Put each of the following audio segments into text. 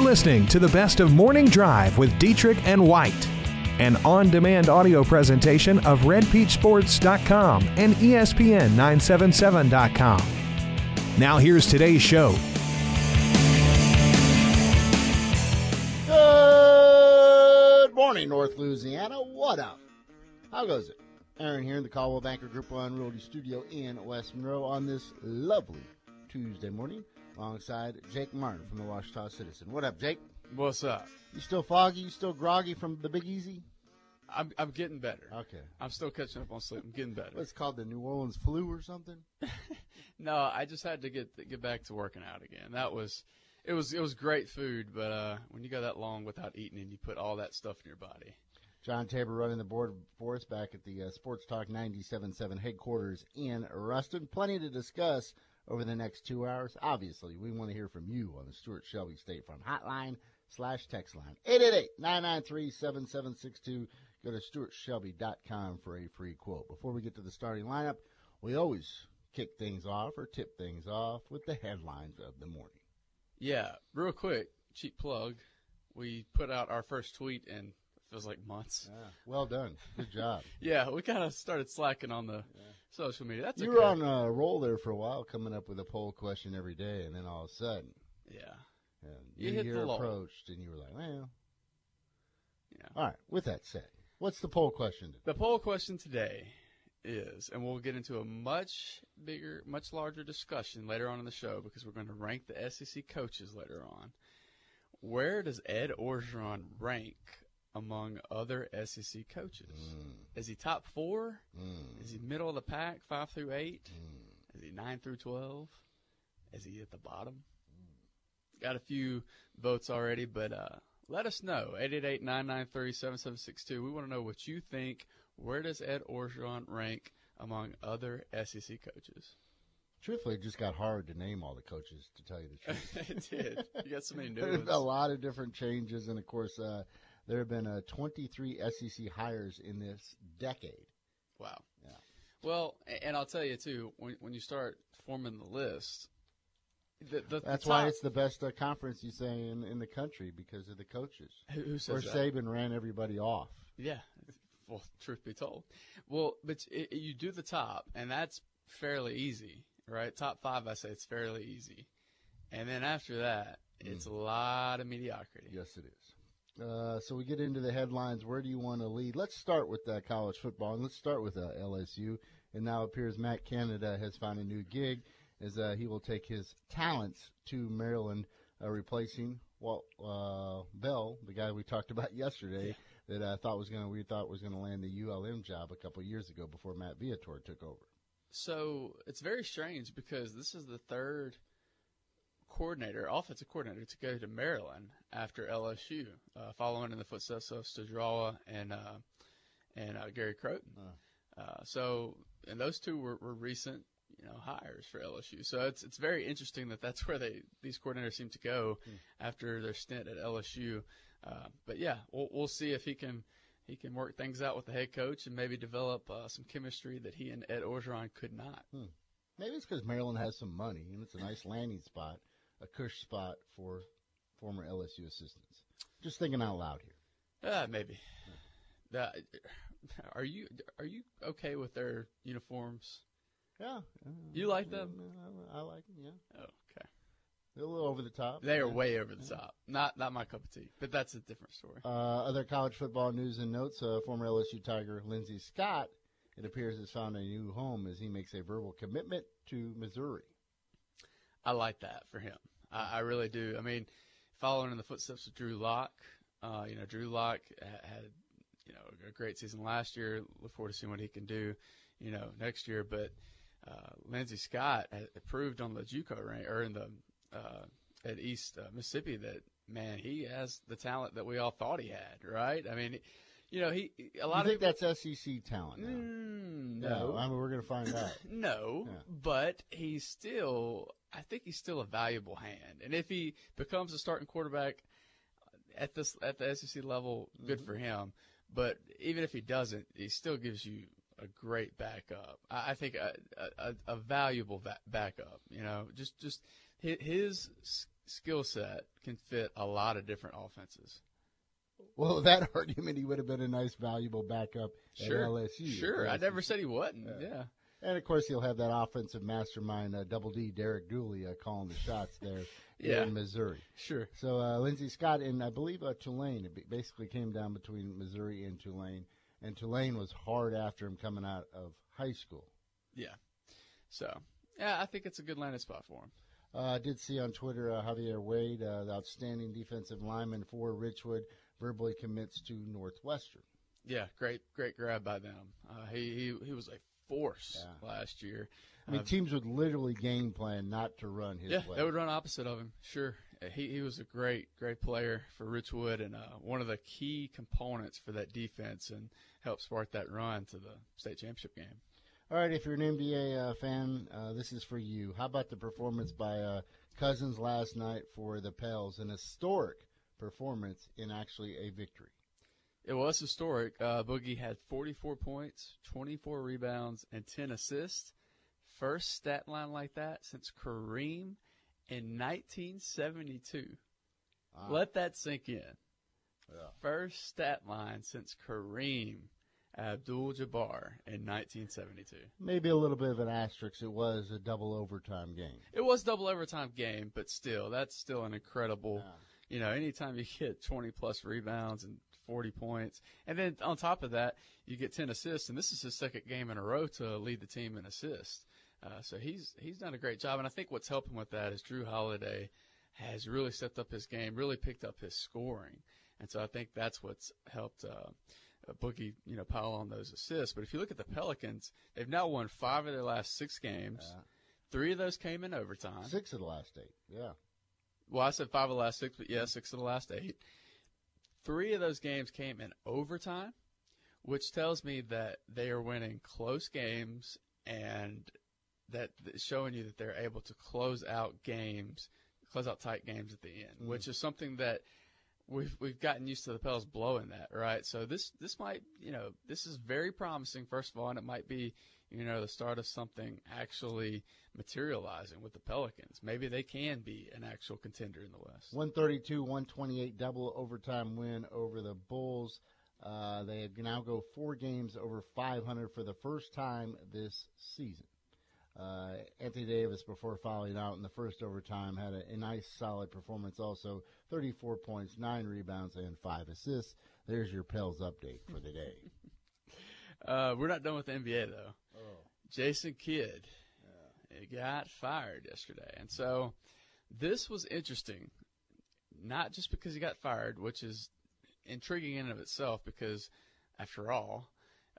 You're listening to the best of Morning Drive with Dietrich and White, an on demand audio presentation of RedPeachSports.com and E ESPN977.com. Now, here's today's show. Good morning, North Louisiana. What up? How goes it? Aaron here in the Coldwell Banker Group One Realty Studio in West Monroe on this lovely Tuesday morning, alongside Jake Martin from the Ouachita Citizen. What up, Jake? What's up? You still foggy? You still groggy from the Big Easy? I'm I'm getting better. Okay. I'm still catching up on sleep. I'm getting better. What's called the New Orleans flu or something? No, I just had to get get back to working out again. That was it was it was great food, but uh, when you go that long without eating and you put all that stuff in your body. John Tabor running the board for us back at the uh, Sports Talk 97.7 headquarters in Ruston. Plenty to discuss over the next two hours. Obviously, we want to hear from you on the Stuart Shelby State Farm hotline slash text line. 888-993-7762. Go to stuartshelby.com for a free quote. Before we get to the starting lineup, we always kick things off or tip things off with the headlines of the morning. Yeah, real quick, cheap plug. We put out our first tweet in feels like months. Yeah, well done. Good job. Yeah, we kind of started slacking on the social media. That's you okay. were on a roll there for a while, coming up with a poll question every day, and then all of a sudden, yeah, and You hit the approached, and you were like, well. yeah. All right, with that said, what's the poll question? today? The poll question today is, and we'll get into a much bigger, much larger discussion later on in the show because we're going to rank the SEC coaches later on. Where does Ed Orgeron rank among other SEC coaches? Hmm. Is he top four? Mm, Is he middle of the pack, five through eight? mm. Is he nine through twelve? Is he at the bottom? Got a few votes already, but uh, let us know. 888-993-7762. We want to know what you think. Where does Ed Orgeron rank among other SEC coaches? Truthfully, it just got hard to name all the coaches, to tell you the truth. it did. You got so many new ones. a lot of different changes, and of course, uh, there have been uh, 23 SEC hires in this decade. Wow. Yeah. Well, and I'll tell you too, when, when you start forming the list, the, the, That's the why it's the best uh, conference you say in, in the country because of the coaches. who, who Or says that? Saban ran everybody off. Yeah. Well, truth be told. Well, but it, you do the top, and that's fairly easy, right? Top five, I say it's fairly easy. And then after that, it's a lot of mediocrity. Yes, it is. Uh, so we get into the headlines. Where do you want to lead? Let's start with uh, college football, and let's start with uh, LSU. And now it appears Matt Canada has found a new gig as uh, he will take his talents to Maryland, uh, replacing Walt uh, Bell, the guy we talked about yesterday, that I thought was going to we thought was going to land the ULM job a couple years ago before Matt Viator took over. So it's very strange because this is the third coordinator, offensive coordinator, to go to Maryland after LSU, uh, following in the footsteps of Studrawa and uh, and uh, Gary Crowton. Uh, so, and those two were, were recent, you know, hires for LSU. So it's it's very interesting that that's where they these coordinators seem to go after their stint at LSU. Uh, but yeah, we'll we'll see if he can he can work things out with the head coach and maybe develop uh, some chemistry that he and Ed Orgeron could not. Maybe it's because Maryland has some money and it's a nice landing spot, a cush spot for former LSU assistants. Just thinking out loud here. Uh, maybe. Uh, are you are you okay with their uniforms? Yeah. You like them? I, I like them, yeah. Oh, okay. They're a little over the top. They are yeah. way over the top. Not not my cup of tea. But that's a different story. Uh, other college football news and notes. Uh, former LSU Tiger Lindsey Scott, it appears, has found a new home as he makes a verbal commitment to Missouri. I like that for him. I, I really do. I mean, following in the footsteps of Drew Lock, uh, you know, Drew Lock had, you know, a great season last year. Look forward to seeing what he can do, you know, next year. But uh, Lindsey Scott proved on the JUCO rank or in the uh, at East uh, Mississippi that man, he has the talent that we all thought he had. Right? I mean, you know, he a lot I of think people, that's SEC talent. Mm, Yeah, no, I mean, we're going to find out. no, Yeah. but he's still. I think he's still a valuable hand, and if he becomes a starting quarterback at this at the SEC level, good Mm-hmm. for him. But even if he doesn't, he still gives you a great backup. I, I think a, a, a valuable va- backup. You know, just just hi- his s- skill set can fit a lot of different offenses. Well, that argument, he would have been a nice, valuable backup Sure, at LSU. sure. I never said he wasn't. Yeah, And of course, he'll have that offensive mastermind, uh, Double D, Derek Dooley, uh, calling the shots there Yeah. in Missouri. sure. So uh, Lindsey Scott and I believe uh, Tulane. It basically came down between Missouri and Tulane, and Tulane was hard after him coming out of high school. Yeah. So yeah, I think it's a good landing spot for him. Uh, I did see on Twitter uh, Javier Wade, uh, the outstanding defensive lineman for Richwood, verbally commits to Northwestern. Yeah, great, great grab by them. Uh, he, he he was a force Yeah. last year. I mean, Uh, teams would literally game plan not to run his yeah, way. they would run opposite of him. Sure, Uh, he he was a great great player for Richwood and uh, one of the key components for that defense and helped spark that run to the state championship game. All right, if you're an NBA uh, fan, uh, this is for you. How about the performance by uh, Cousins last night for the Pels? An historic performance in actually a victory. It was historic. Uh, Boogie had 44 points, 24 rebounds, and 10 assists. First stat line like that since Kareem in 1972. Wow. Let that sink in. Yeah. First stat line since Kareem Abdul-Jabbar in 1972. Maybe a little bit of an asterisk. It was a double overtime game. It was double overtime game, but still, that's still an incredible. Yeah. You know, anytime you get 20 plus rebounds and 40 points, and then on top of that, you get 10 assists, and this is his second game in a row to lead the team in assists. Uh, so he's he's done a great job, and I think what's helping with that is Jrue Holiday has really stepped up his game, really picked up his scoring, and so I think that's what's helped uh, uh, Boogie you know pile on those assists. But if you look at the Pelicans, they've now won five of their last six games. Yeah. Three of those came in overtime. Six of the last eight. Yeah. Well, I said five of the last six, but yeah, six of the last eight. Three of those games came in overtime, which tells me that they are winning close games and that showing you that they're able to close out games, close out tight games at the end, Mm. which is something that we've we've gotten used to the Pels blowing that, right? So this this might, you know, this is very promising first of all, and it might be, you know, the start of something actually materializing with the Pelicans. Maybe they can be an actual contender in the West. 132 128 double overtime win over the Bulls. Uh, they now go four games over 500 for the first time this season. Uh, Anthony Davis, before fouling out in the first overtime, had a, a nice, solid performance. Also, 34 points, nine rebounds, and five assists. There's your Pels update for the day. Uh, we're not done with the NBA though. Oh. Jason Kidd he got fired yesterday, and so this was interesting. Not just because he got fired, which is intriguing in and of itself, because after all,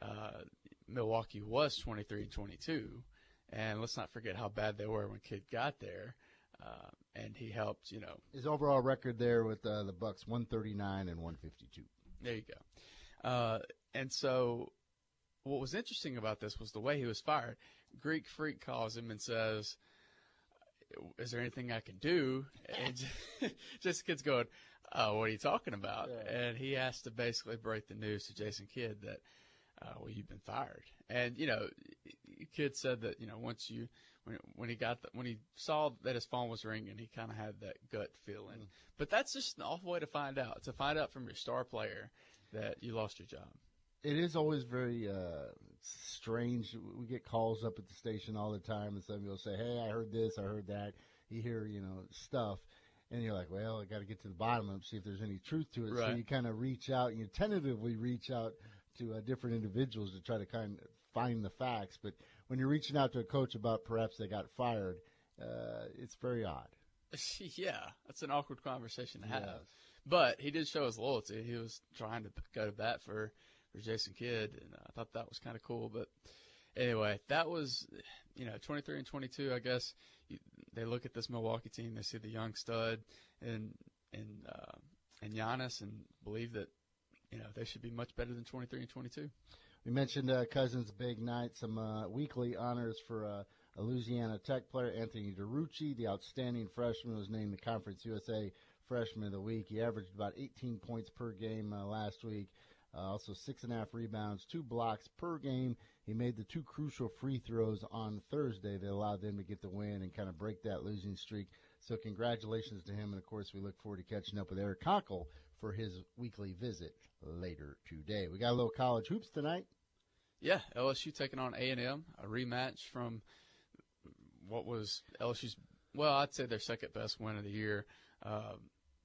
uh, Milwaukee was 23 and 22, and let's not forget how bad they were when Kidd got there, uh, and he helped, you know, His overall record there with uh, the Bucks, 139 and 152. There you go. Uh, and so, what was interesting about this was the way he was fired. Greek Freak calls him and says, "Is there anything I can do?" And just Kidd's going, uh, "What are you talking about?" Yeah. And he has to basically break the news to Jason Kidd that, uh, "Well, you've been fired." And you know, Kidd said that you know once you when when he got the, when he saw that his phone was ringing, he kind of had that gut feeling. But that's just an awful way to find out. To find out from your star player that you lost your job. it is always very uh, strange. We get calls up at the station all the time, and some people say, "Hey, I heard this, I heard that." You hear, you know, stuff, and you're like, "Well, I got to get to the bottom of it, see if there's any truth to it." So you kind of reach out, and you tentatively reach out to uh, different individuals to try to kind of find the facts. But when you're reaching out to a coach about perhaps they got fired, uh, it's very odd. yeah, that's an awkward conversation to have. Yes. But he did show his loyalty. He was trying to go to bat for, for Jason Kidd, and I thought that was kind of cool. But anyway, that was, you know, 23 and 22. I guess you, they look at this Milwaukee team, they see the young stud and and uh, and Giannis, and believe that you know they should be much better than 23 and 22. We mentioned uh, Cousins' big night, some uh, weekly honors for uh, a Louisiana Tech player, Anthony Duruji, the outstanding freshman, was named the Conference USA Freshman of the Week. He averaged about 18 points per game uh, last week, uh, also six and a half rebounds, two blocks per game. He made the two crucial free throws on Thursday that allowed them to get the win and kind of break that losing streak. So congratulations to him, and of course we look forward to catching up with Eric Konkol for his weekly visit later today. We got a little college hoops tonight. Yeah, LSU taking on A and M, a rematch from what was LSU's. Well, I'd say their second best win of the year. Uh,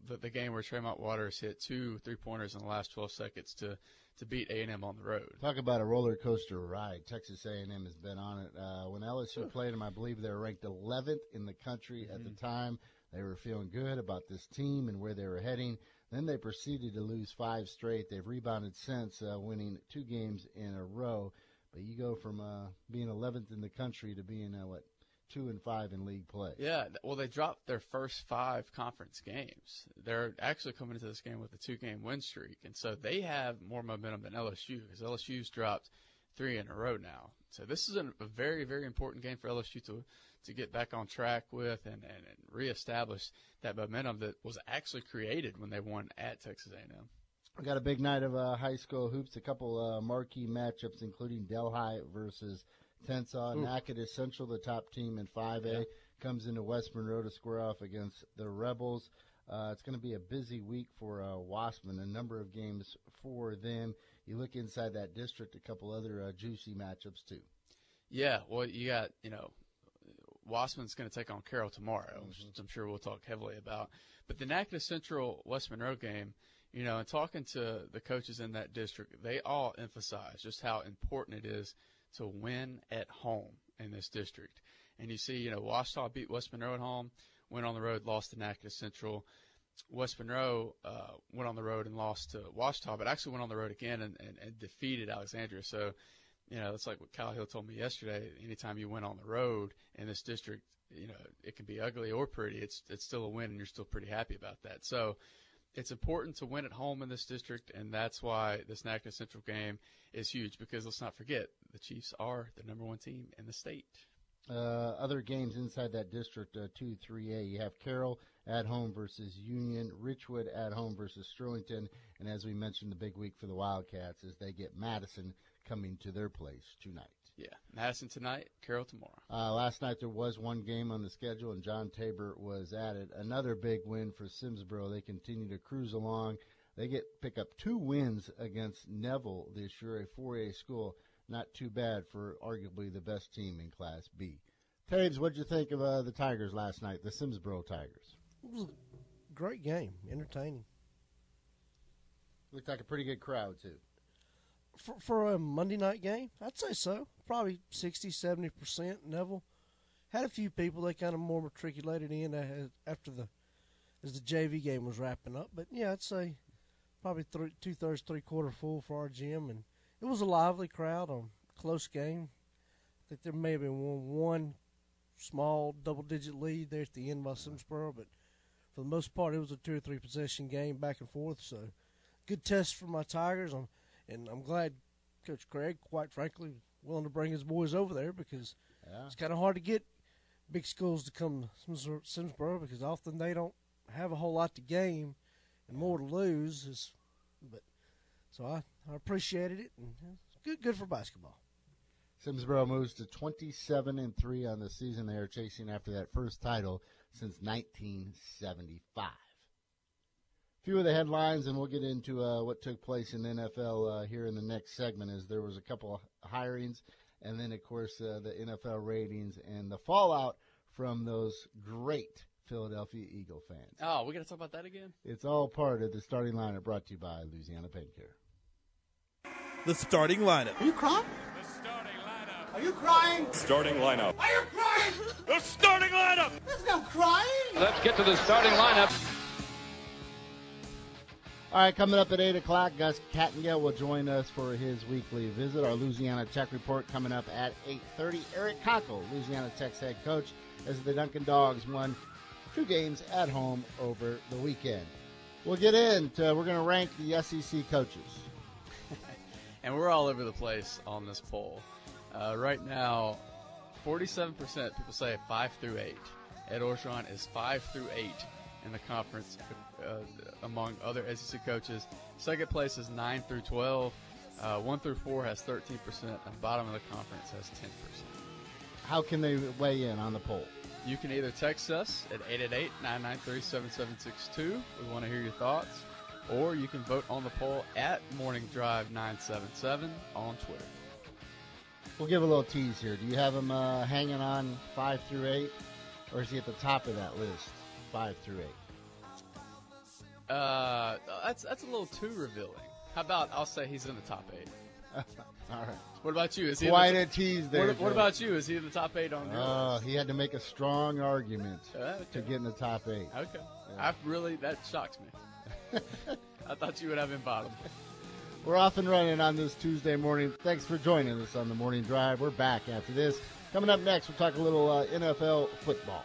the, the game where Tremont Waters hit two three pointers in the last 12 seconds to to beat A and M on the road. Talk about a roller coaster ride. Texas A and M has been on it. Uh, when LSU played them, I believe they were ranked 11th in the country mm-hmm. at the mm-hmm. time. They were feeling good about this team and where they were heading. Then they proceeded to lose five straight. They've rebounded since, uh, winning two games in a row. But you go from uh, being 11th in the country to being uh, what two and five in league play. Yeah, well, they dropped their first five conference games. They're actually coming into this game with a two-game win streak, and so they have more momentum than LSU because LSU's dropped three in a row now. So this is a, a very, very important game for LSU to to get back on track with and, and, and reestablish that momentum that was actually created when they won at Texas A&M. We got a big night of uh, high school hoops. A couple uh, marquee matchups, including Delhi versus Tensas. Natchitoches Central, the top team in 5A, yeah. comes into West Monroe to square off against the Rebels. Uh, it's going to be a busy week for uh, Wossman. A number of games for them. You look inside that district, a couple other uh, juicy matchups too. Yeah, well, you got you know, Wossman's going to take on Carroll tomorrow, mm-hmm. which I'm sure we'll talk heavily about. But the Natchitoches Central West Monroe game, you know, and talking to the coaches in that district, they all emphasize just how important it is to win at home in this district. And you see, you know, Ouachita beat West Monroe at home, went on the road, lost to Natchitoches Central. West Monroe uh, went on the road and lost to Ouachita, but actually went on the road again and, and, and defeated Alexandria. So, you know, that's like what Cal Hill told me yesterday. Anytime you win on the road in this district, you know, it can be ugly or pretty. It's it's still a win, and you're still pretty happy about that. So, it's important to win at home in this district, and that's why this Natchitoches Central game is huge. Because let's not forget, the Chiefs are the number one team in the state. Uh, other games inside that district, uh, two, three A. You have Carroll at home versus Union, Richwood at home versus Sterlington, and as we mentioned, the big week for the Wildcats is they get Madison coming to their place tonight. Yeah, Madison tonight, Carroll tomorrow. Uh, last night there was one game on the schedule, and John Tabor was at it. Another big win for Simsboro. They continue to cruise along. They get pick up two wins against Neville this year, a 4A school. Not too bad for arguably the best team in Class B. Taves, what did you think of uh, the Tigers last night, the Simsboro Tigers? It was a great game, entertaining. Looked like a pretty good crowd too for, for a Monday night game, I'd say so. Probably 60, 70% Neville. Had a few people they kind of more matriculated in after the as the JV game was wrapping up. But yeah, I'd say probably three, two thirds, three quarter full for our gym, and it was a lively crowd on close game. I think there may have been one, one small double digit lead there at the end by Simsboro, but for the most part, it was a two or three possession game back and forth. So good test for my Tigers. I'm and I'm glad Coach Craig, quite frankly, willing to bring his boys over there because yeah. it's kind of hard to get big schools to come to Simsboro because often they don't have a whole lot to gain and more to lose. Is, but so I, I appreciated it and it's good good for basketball. Simsboro moves to 27 and three on the season. They are chasing after that first title since 1975 few of the headlines, and we'll get into uh, what took place in NFL uh, here in the next segment. Is there was a couple of hirings, and then of course uh, the NFL ratings and the fallout from those great Philadelphia Eagle fans. Oh, we got to talk about that again. It's all part of the starting lineup brought to you by Louisiana Pain Care. The starting lineup. Are you crying? The starting lineup. Are you crying? Starting lineup. Are you crying? The starting lineup. There's no crying. Let's get to the starting lineup. All right, coming up at 8 o'clock, Gus Kattengell will join us for his weekly visit. Our Louisiana Tech report coming up at 8.30. Eric Konkol, Louisiana Tech's head coach, as the Dunkin' Dogs won two games at home over the weekend. We'll get into, we're going to rank the SEC coaches. and we're all over the place on this poll. Uh, right now, 47% people say 5 through 8. Ed Orgeron is 5 through 8 in the conference uh, among other SEC coaches. Second place is 9 through 12. Uh, 1 through 4 has 13%, and bottom of the conference has 10%. How can they weigh in on the poll? You can either text us at 888-993-7762. We want to hear your thoughts. Or you can vote on the poll at Morning Drive 977 on Twitter. We'll give a little tease here. Do you have him uh, hanging on five through eight, or is he at the top of that list, five through eight? Uh, that's that's a little too revealing. How about I'll say he's in the top eight. All right. What about you? Is he? Quite in a tease there. what, what about you? Is he in the top eight on Oh, he had to make a strong argument Uh, to get in the top eight. Okay. I really that shocks me. I thought you would have him bottom. We're off and running on this Tuesday morning. Thanks for joining us on the morning drive. We're back after this. Coming up next, we'll talk a little uh, NFL football.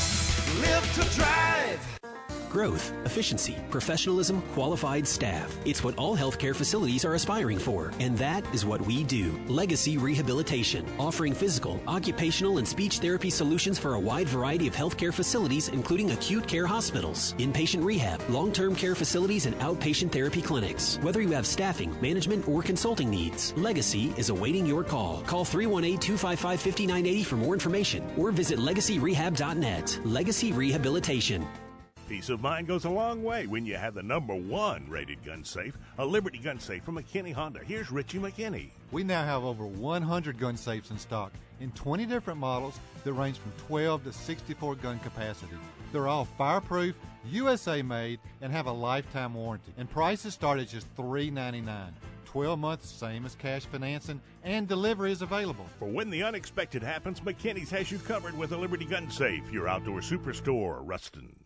Live to drive. Growth, efficiency, professionalism, qualified staff. It's what all healthcare facilities are aspiring for, and that is what we do. Legacy Rehabilitation, offering physical, occupational, and speech therapy solutions for a wide variety of healthcare facilities, including acute care hospitals, inpatient rehab, long term care facilities, and outpatient therapy clinics. Whether you have staffing, management, or consulting needs, Legacy is awaiting your call. Call 318 255 5980 for more information or visit legacyrehab.net. Legacy Rehabilitation. Peace of mind goes a long way when you have the number one rated gun safe, a Liberty gun safe from McKinney Honda. Here's Richie McKinney. We now have over 100 gun safes in stock in 20 different models that range from 12 to 64 gun capacity. They're all fireproof, USA made, and have a lifetime warranty. And prices start at just $3.99. 12 months, same as cash financing, and delivery is available. For when the unexpected happens, McKinney's has you covered with a Liberty gun safe, your outdoor superstore, Ruston.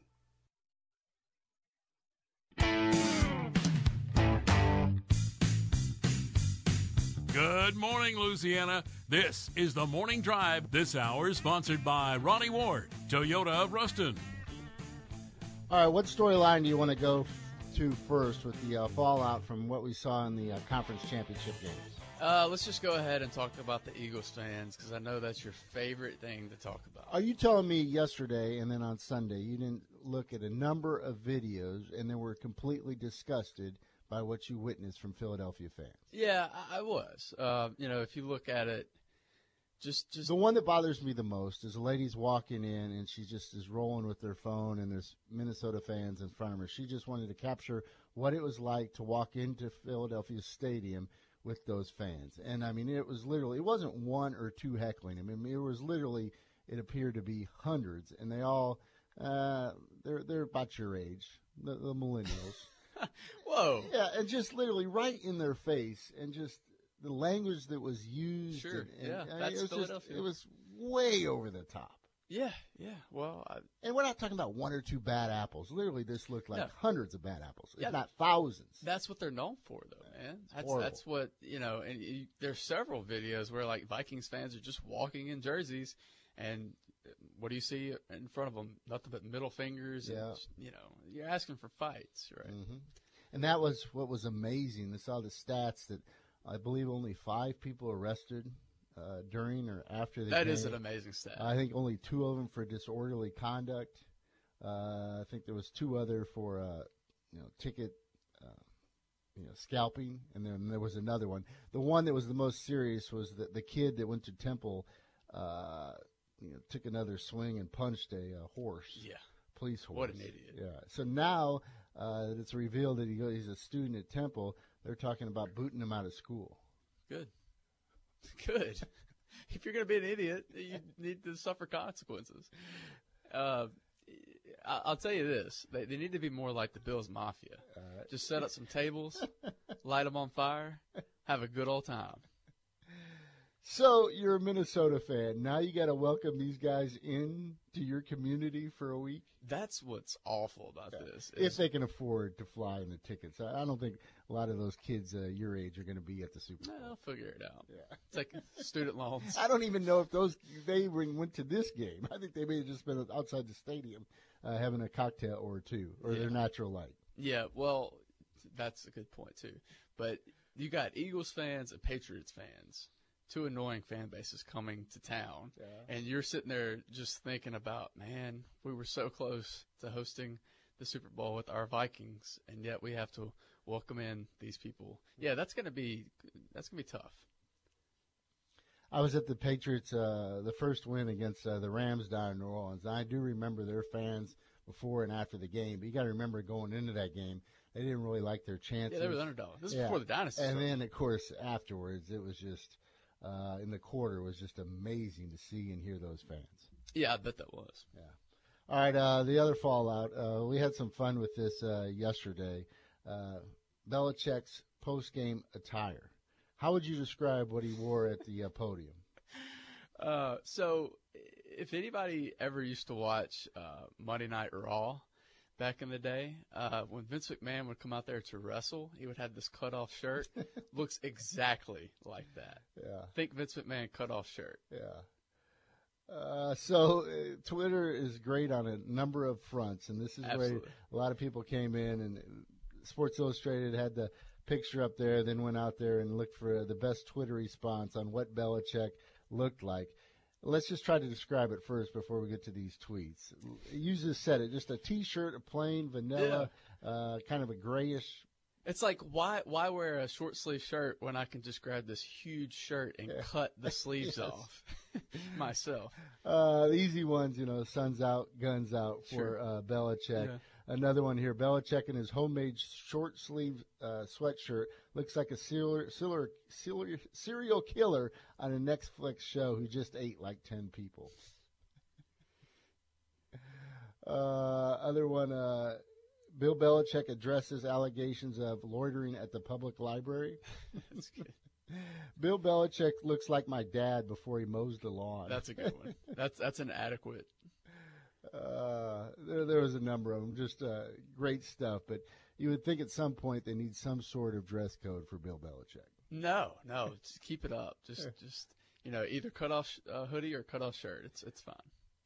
Good morning, Louisiana. This is the Morning Drive. This hour is sponsored by Ronnie Ward, Toyota of Ruston. All right, what storyline do you want to go to first with the uh, fallout from what we saw in the uh, conference championship games? Uh, let's just go ahead and talk about the Eagles fans because I know that's your favorite thing to talk about. Are you telling me yesterday and then on Sunday you didn't look at a number of videos and then were completely disgusted by what you witnessed from Philadelphia fans? Yeah, I, was. Uh, you know, if you look at it, just just The one that bothers me the most is a lady's walking in and she just is rolling with her phone and there's Minnesota fans in front of her. She just wanted to capture what it was like to walk into Philadelphia Stadium with those fans. And I mean, it was literally, it wasn't one or two heckling. I mean, it was literally, it appeared to be hundreds and they all, uh, they're, they're about your age, the, the millennials. whoa. Yeah, and just literally right in their face, and just the language that was used. Sure, and, and, yeah, I mean, that's it was Philadelphia. Just, it was way over the top. Yeah, yeah. Well, I, And we're not talking about one or two bad apples. Literally, this looked like No. hundreds of bad apples, Yeah. if not thousands. that's what they're known for, though, man. That's horrible. that's what you know. And you, there's several videos where like Vikings fans are just walking in jerseys, and what do you see in front of them? Nothing but middle fingers. Yeah. And, you know, you're asking for fights, right? hmm And that was what was amazing. I saw the stats that I believe only five people arrested uh, during or after the That game. is an amazing stat. I think only two of them for disorderly conduct. Uh, I think there was two other for uh, you know ticket, uh, you know scalping, and then there was another one. The one that was the most serious was the the kid that went to Temple. Uh, you know, took another swing and punched a uh, horse. yeah. police horse. What an idiot. Yeah. So now uh, that it's revealed that he he's a student at Temple, they're talking about booting him out of school. Good. Good. if you're going to be an idiot, you need to suffer consequences. Uh, I'll tell you this: they, they need to be more like the Bills Mafia. Just set up some tables, light them on fire, have a good old time. So you're a Minnesota fan. Now you got to welcome these guys in to your community for a week. That's what's awful about this. If they can afford to fly in the tickets, I don't think a lot of those kids uh, your age are going to be at the Super Bowl. I'll figure it out. Yeah. It's like student loans. I don't even know if those they went went to this game. I think they may have just been outside the stadium uh, having a cocktail or two or their natural light. Yeah, well, that's a good point too. But you got Eagles fans and Patriots fans, two annoying fan bases coming to town, and you're sitting there just thinking about, man, we were so close to hosting the Super Bowl with our Vikings, and yet we have to welcome in these people. Yeah, that's gonna be that's gonna be tough. I was at the Patriots, uh, the first win against uh, the Rams down in New Orleans. I do remember their fans before and after the game. But you got to remember going into that game, they didn't really like their chances. Yeah, they were the underdog. This is before the dynasty And started. then, of course, afterwards, it was just uh, in the quarter was just amazing to see and hear those fans. Yeah, I bet that was. Yeah. All right, uh, the other fallout. Uh, we had some fun with this uh, yesterday. Uh, Belichick's post-game attire. How would you describe what he wore at the uh, podium? Uh, so if anybody ever used to watch uh, Monday Night Raw back in the day, uh, when Vince McMahon would come out there to wrestle, he would have this cutoff shirt. Looks exactly like that. Yeah. Think Vince McMahon cutoff shirt. Yeah. Uh, so uh, Twitter is great on a number of fronts, and this is Absolutely. where a lot of people came in, and Sports Illustrated had the picture up there, then went out there and looked for the best Twitter response on what Belichick looked like. Let's just try to describe it first before we get to these tweets. You just said it, just a T-shirt, a plain vanilla, uh, kind of a grayish. It's like why why wear a short sleeve shirt when I can just grab this huge shirt and cut the sleeves Yes. off myself. Uh, the easy ones, you know, suns out, guns out for Sure. uh, Belichick. Yeah. Another one here, Belichick in his homemade short sleeve uh, sweatshirt looks like a serial, serial, serial, serial killer on a Netflix show who just ate like 10 people. Uh, other one, uh, Bill Belichick addresses allegations of loitering at the public library. That's good. Bill Belichick looks like my dad before he mows the lawn. That's a good one. That's that's an adequate. Uh, there, there was a number of them, just uh, great stuff. But you would think at some point they need some sort of dress code for Bill Belichick. No, no, just keep it up. Just just you know either cut off sh- uh, hoodie or cut off shirt. It's it's fine.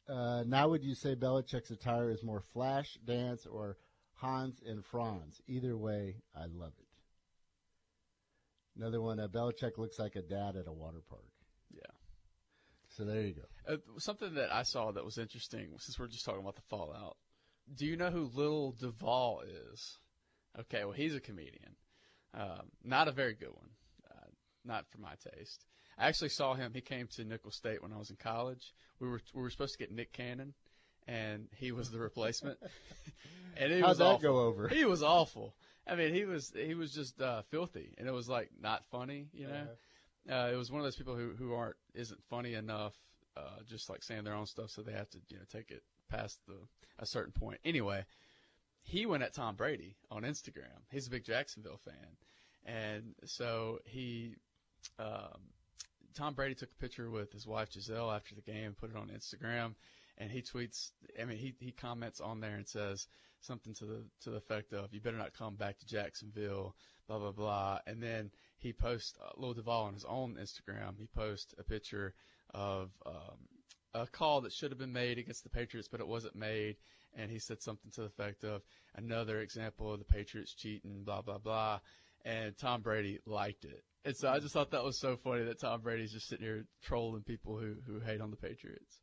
Uh, now, would you say Belichick's attire is more flash, dance, or Hans and Franz? Either way, I love it. Another one, uh, Belichick looks like a dad at a water park. So there you go. Uh, something that I saw that was interesting, since we're just talking about the fallout. Do you know who Lil Duval is? Okay, well, he's a comedian. Um, not a very good one. Uh, not for my taste. I actually saw him. He came to Nicholls State when I was in college. We were we were supposed to get Nick Cannon, and he was the replacement. and it How'd was that awful. go over? He was awful. I mean, he was he was just uh, filthy, and it was like not funny. You know, uh, it was one of those people who who aren't isn't funny enough, uh, just like saying their own stuff, so they have to you know take it past the a certain point. Anyway, he went at Tom Brady on Instagram. He's a big Jacksonville fan, and so he. Um, Tom Brady took a picture with his wife Gisele after the game, put it on Instagram, and he tweets. I mean, he he comments on there and says something to the to the effect of "You better not come back to Jacksonville," blah blah blah. And then he posts uh, Lil Duval on his own Instagram. He posts a picture of um, a call that should have been made against the Patriots, but it wasn't made. And he said something to the effect of another example of the Patriots cheating, blah blah blah. And Tom Brady liked it. And so I just thought that was so funny that Tom Brady's just sitting here trolling people who, who hate on the Patriots.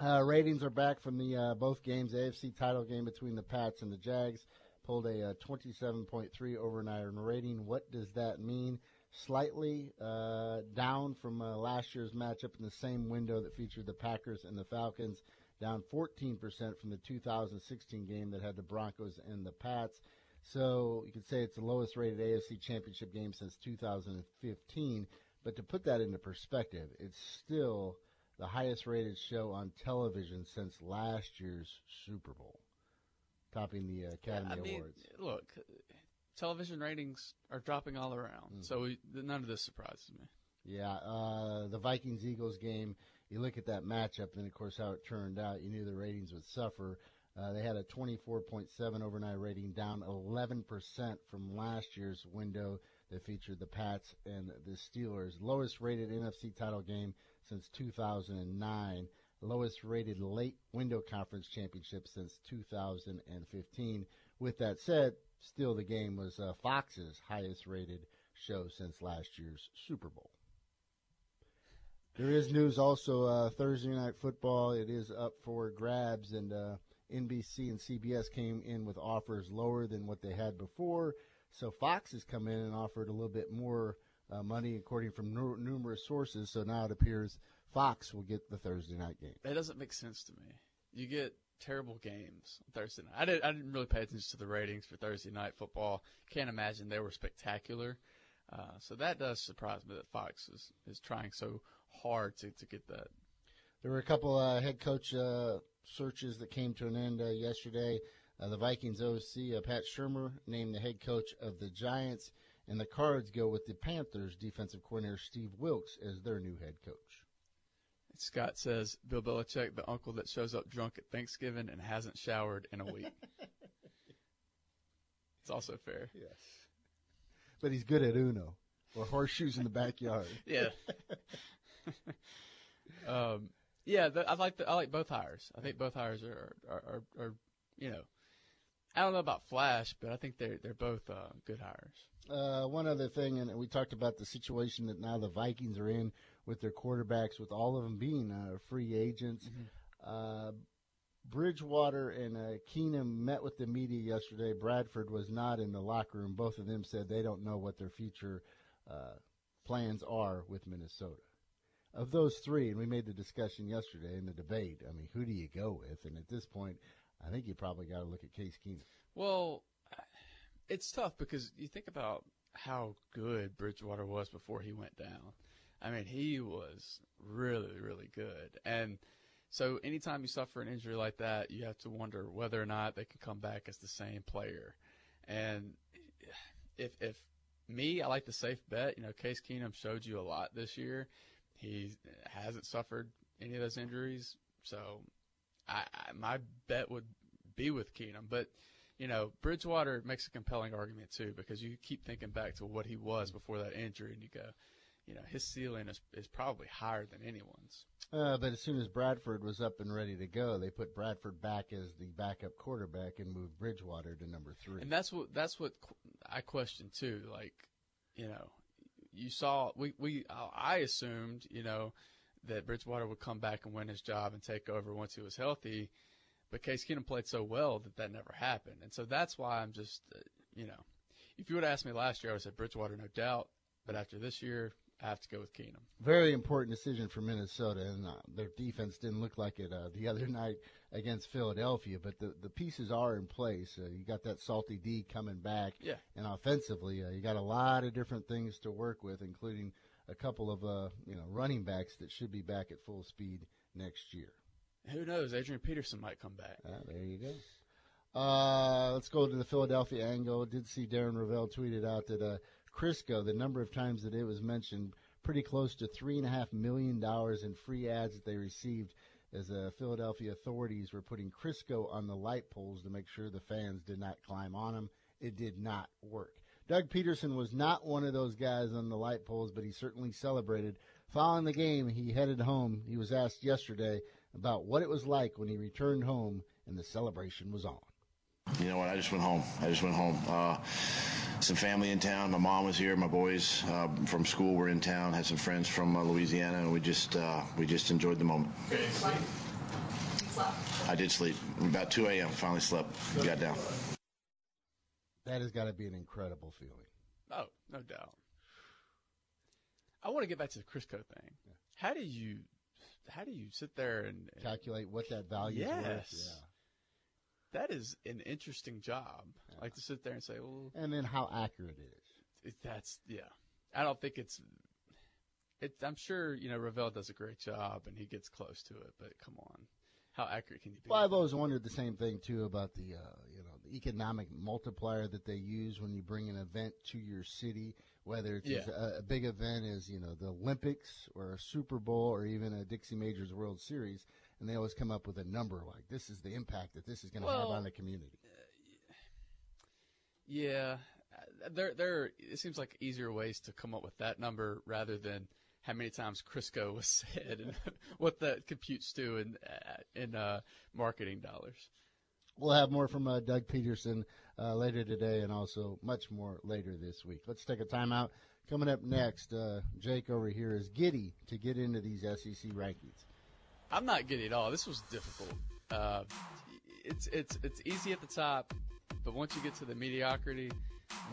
Uh, ratings are back from the uh, both games. AFC title game between the Pats and the Jags pulled a uh, 27.3 overnight rating. What does that mean? Slightly uh, down from uh, last year's matchup in the same window that featured the Packers and the Falcons. Down 14% from the 2016 game that had the Broncos and the Pats. So you could say it's the lowest rated AFC championship game since 2015. But to put that into perspective, it's still the highest rated show on television since last year's Super Bowl, topping the uh, Academy I mean, Awards. look, television ratings are dropping all around, Mm-hmm. so we, none of this surprises me. Yeah, uh, the Vikings Eagles game. You look at that matchup, and of course how it turned out. You knew the ratings would suffer. Uh, they had a 24.7 overnight rating, down 11% from last year's window that featured the Pats and the Steelers. Lowest rated NFC title game since 2009. Lowest rated late window conference championship since 2015. With that said, still the game was uh, Fox's highest rated show since last year's Super Bowl. There is news also uh, Thursday night football. It is up for grabs, and uh, NBC and CBS came in with offers lower than what they had before. So Fox has come in and offered a little bit more uh, money, according from nu- numerous sources. So now it appears Fox will get the Thursday night game. That doesn't make sense to me. You get terrible games Thursday night. I, did, I didn't really pay attention to the ratings for Thursday night football. Can't imagine they were spectacular. Uh, so that does surprise me that Fox is, is trying so hard to, to get that. There were a couple uh, head coach uh, searches that came to an end uh, yesterday. Uh, the Vikings OC, uh, Pat Shurmur, named the head coach of the Giants, and the Cards go with the Panthers defensive coordinator Steve Wilks as their new head coach. Scott says Bill Belichick, the uncle that shows up drunk at Thanksgiving and hasn't showered in a week. it's also fair. Yes. But he's good at Uno or horseshoes in the backyard. Yeah. um, yeah, the, I like the, I like both hires. I think both hires are are, are, are you know, I don't know about Flash, but I think they're they're both uh, good hires. Uh, one other thing, and we talked about the situation that now the Vikings are in with their quarterbacks, with all of them being uh, free agents. Uh, Bridgewater and uh, Keenum met with the media yesterday. Bradford was not in the locker room. Both of them said they don't know what their future uh, plans are with Minnesota. Of those three, and we made the discussion yesterday in the debate. I mean, who do you go with? And at this point, I think you probably got to look at Case Keenum. Well, it's tough because you think about how good Bridgewater was before he went down. I mean, he was really, really good. And so anytime you suffer an injury like that, you have to wonder whether or not they can come back as the same player. And if if me, I like the safe bet. You know, Case Keenum showed you a lot this year. He hasn't suffered any of those injuries, so I, I my bet would be with Keenum. But you know, Bridgewater makes a compelling argument too because you keep thinking back to what he was before that injury, and you go, you know, his ceiling is is probably higher than anyone's. Uh, but as soon as Bradford was up and ready to go, they put Bradford back as the backup quarterback and moved Bridgewater to number three. And that's what that's what I question too. Like, you know, you saw we we I assumed you know that Bridgewater would come back and win his job and take over once he was healthy, but Case Keenum played so well that that never happened, and so that's why I'm just uh, you know, if you would have asked me last year, I would have said Bridgewater, no doubt, but after this year, I have to go with Keenum. Very important decision for Minnesota, and uh, their defense didn't look like it uh, the other night against Philadelphia. But the the pieces are in place. Uh, you got that salty D coming back, Yeah. and offensively, uh, you got a lot of different things to work with, including a couple of uh, you know running backs that should be back at full speed next year. Who knows? Adrian Peterson might come back. Uh, there you go. Uh, let's go to the Philadelphia angle. Did see Darren Rovell tweeted out that uh, Crisco, the number of times that it was mentioned, pretty close to three and a half million dollars in free ads that they received as uh, Philadelphia authorities were putting Crisco on the light poles to make sure the fans did not climb on them. It did not work. Doug Pederson was not one of those guys on the light poles, but he certainly celebrated. Following the game, he headed home. He was asked yesterday about what it was like when he returned home and the celebration was on. You know what? I just went home. I just went home. Uh, some family in town. My mom was here. My boys uh, from school were in town. Had some friends from uh, Louisiana, and we just uh, we just enjoyed the moment. I did sleep. About 2 a.m. Finally slept. Got down. That has got to be an incredible feeling. Oh, no doubt. I want to get back to the Crisco thing. How do you, how do you sit there and, and calculate what that value yes. is worth? Yeah. That is an interesting job. Yeah. Like to sit there and say, well, and then how accurate it is. It, that's yeah. I don't think it's. It, I'm sure you know Rovell does a great job and he gets close to it, but come on, how accurate can you be? Well, I've always wondered the same thing too about the uh, you know the economic multiplier that they use when you bring an event to your city, whether it's Yeah. a, a big event as you know the Olympics or a Super Bowl or even a Dixie Majors World Series, and they always come up with a number like this is the impact that this is going to have on the community. Yeah, uh, there there it seems like easier ways to come up with that number rather than how many times Crisco was said and what that computes to in uh, in uh, marketing dollars. We'll have more from uh, Doug Pederson uh, later today, and also much more later this week. Let's take a timeout. Coming up next, uh, Jake over here is giddy to get into these SEC rankings. I'm not giddy at all. This was difficult. Uh, it's it's it's easy at the top, but once you get to the mediocrity,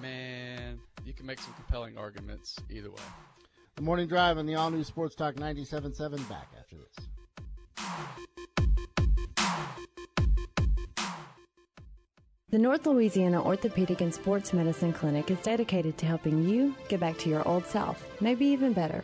man, you can make some compelling arguments either way. The morning drive on the all new Sports Talk 97.7 back after this. The North Louisiana Orthopedic and Sports Medicine Clinic is dedicated to helping you get back to your old self, maybe even better.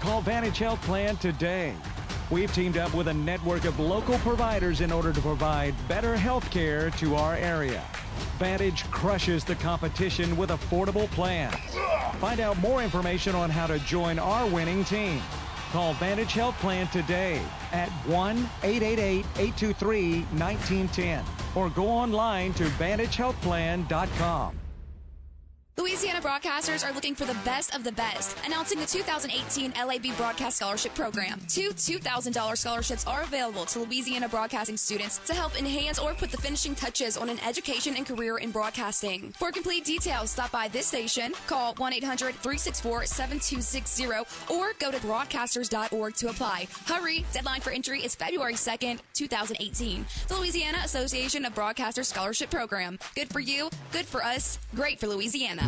Call Vantage Health Plan today. We've teamed up with a network of local providers in order to provide better health care to our area. Vantage crushes the competition with affordable plans. Find out more information on how to join our winning team. Call Vantage Health Plan today at 1 888 823 1910 or go online to VantageHealthPlan.com. Louisiana broadcasters are looking for the best of the best. Announcing the 2018 LAB Broadcast Scholarship Program. Two $2,000 scholarships are available to Louisiana broadcasting students to help enhance or put the finishing touches on an education and career in broadcasting. For complete details, stop by this station, call 1 800 364 7260, or go to broadcasters.org to apply. Hurry! Deadline for entry is February 2nd, 2018. The Louisiana Association of Broadcasters Scholarship Program. Good for you, good for us, great for Louisiana.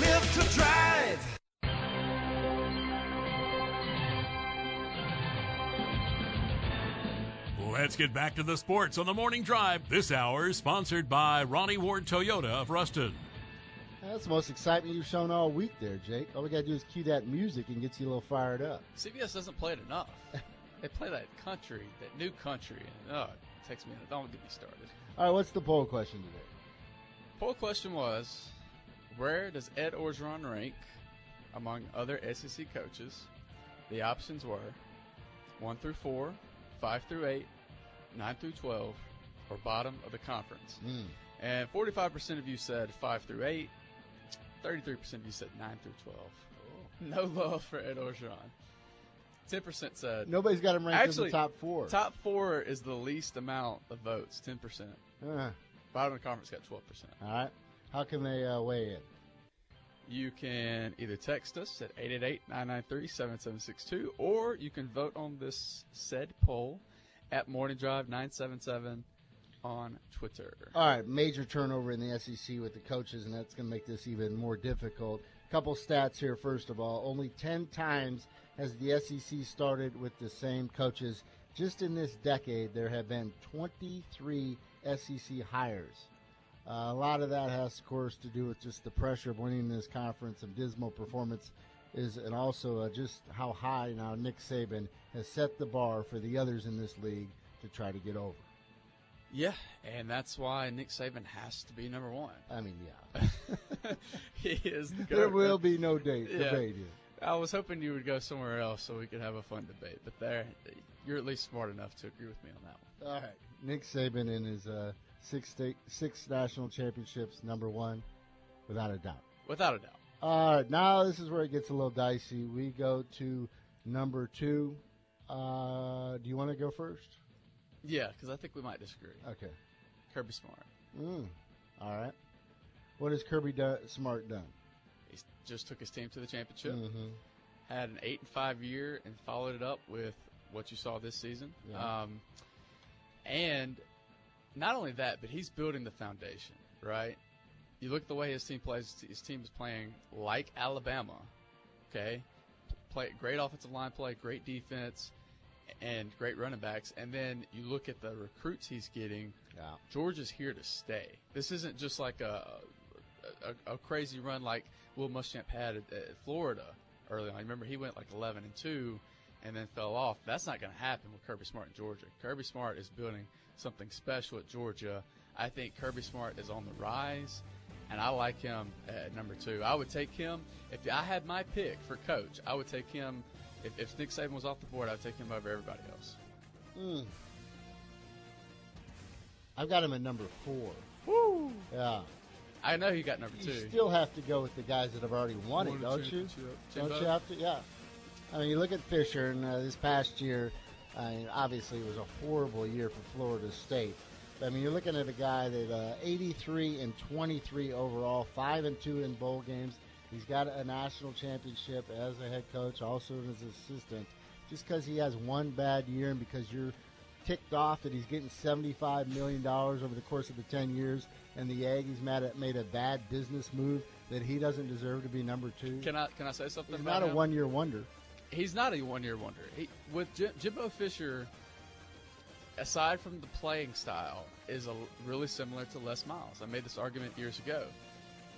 Live to drive. Let's get back to the sports on the morning drive. This hour is sponsored by Ronnie Ward Toyota of Ruston. That's the most excitement you've shown all week there, Jake. All we got to do is cue that music and get you a little fired up. CBS doesn't play it enough. they play that country, that new country, and oh, it takes me. A don't get me started. All right, what's the poll question today? Poll question was, where does Ed Orgeron rank among other SEC coaches? The options were one through four, five through eight, nine through twelve, or bottom of the conference. Mm. And forty-five percent of you said five through eight. Thirty-three percent of you said nine through twelve. No love for Ed Orgeron. Ten percent said Nobody's got him ranked Actually, in the top four. Top four is the least amount of votes, ten percent. Uh, Bottom of the conference got twelve percent. all right. How can they uh, weigh in? You can either text us at 888-993-7762 or you can vote on this said poll at Morning Drive 977 on Twitter. All right, major turnover in the SEC with the coaches, and that's going to make this even more difficult. Couple stats here, first of all. Only 10 times has the SEC started with the same coaches. Just in this decade, there have been 23 SEC hires. Uh, a lot of that has, of course, to do with just the pressure of winning this conference and dismal performance is, and also uh, just how high now Nick Saban has set the bar for the others in this league to try to get over. Yeah, and that's why Nick Saban has to be number one. I mean, yeah. he is the There will be no date, Yeah. debate here. I was hoping you would go somewhere else so we could have a fun debate, but there, you're at least smart enough to agree with me on that one. All right. Nick Saban and his uh, six state, six national championships, number one, without a doubt. Without a doubt. All right, now this is where it gets a little dicey. We go to number two. Uh, do you want to go first? Yeah, because I think we might disagree. Okay. Kirby Smart. Mm. All right. What has Kirby do- Smart done? He just took his team to the championship. Mhm. Had an eight and five year, and followed it up with what you saw this season. Yeah. Um, and not only that, but he's building the foundation. Right. You look at the way his team plays. His team is playing like Alabama. Okay. Play great offensive line play, great defense, and great running backs. And then you look at the recruits he's getting. Yeah. Georgia's here to stay. This isn't just like a a, a crazy run like Will Muschamp had at, at Florida early on. Remember, he went like 11 and two, and then fell off. That's not going to happen with Kirby Smart in Georgia. Kirby Smart is building something special at Georgia. I think Kirby Smart is on the rise, and I like him at number two. I would take him if I had my pick for coach. I would take him. If, if Nick Saban was off the board, I'd take him over everybody else. Mm. I've got him at number four. Woo! Yeah. I know you got number You two. still have to go with the guys that have already won it, don't you? Don't you have to? Yeah. I mean, you look at Fisher, and uh, this past year, Obviously it was a horrible year for Florida State. But, I mean, you're looking at a guy that uh, 83 and 23 overall, five and two in bowl games. He's got a national championship as a head coach, also as an assistant. Just because he has one bad year, and because you're ticked off that he's getting $75 million over the course of the 10 years, and the Aggies made a, made a bad business move that he doesn't deserve to be number two. Can I can I say something? He's about not a one year wonder. He's not a one year wonder. He, with Jim, Jimbo Fisher, aside from the playing style, is a, really similar to Les Miles. I made this argument years ago.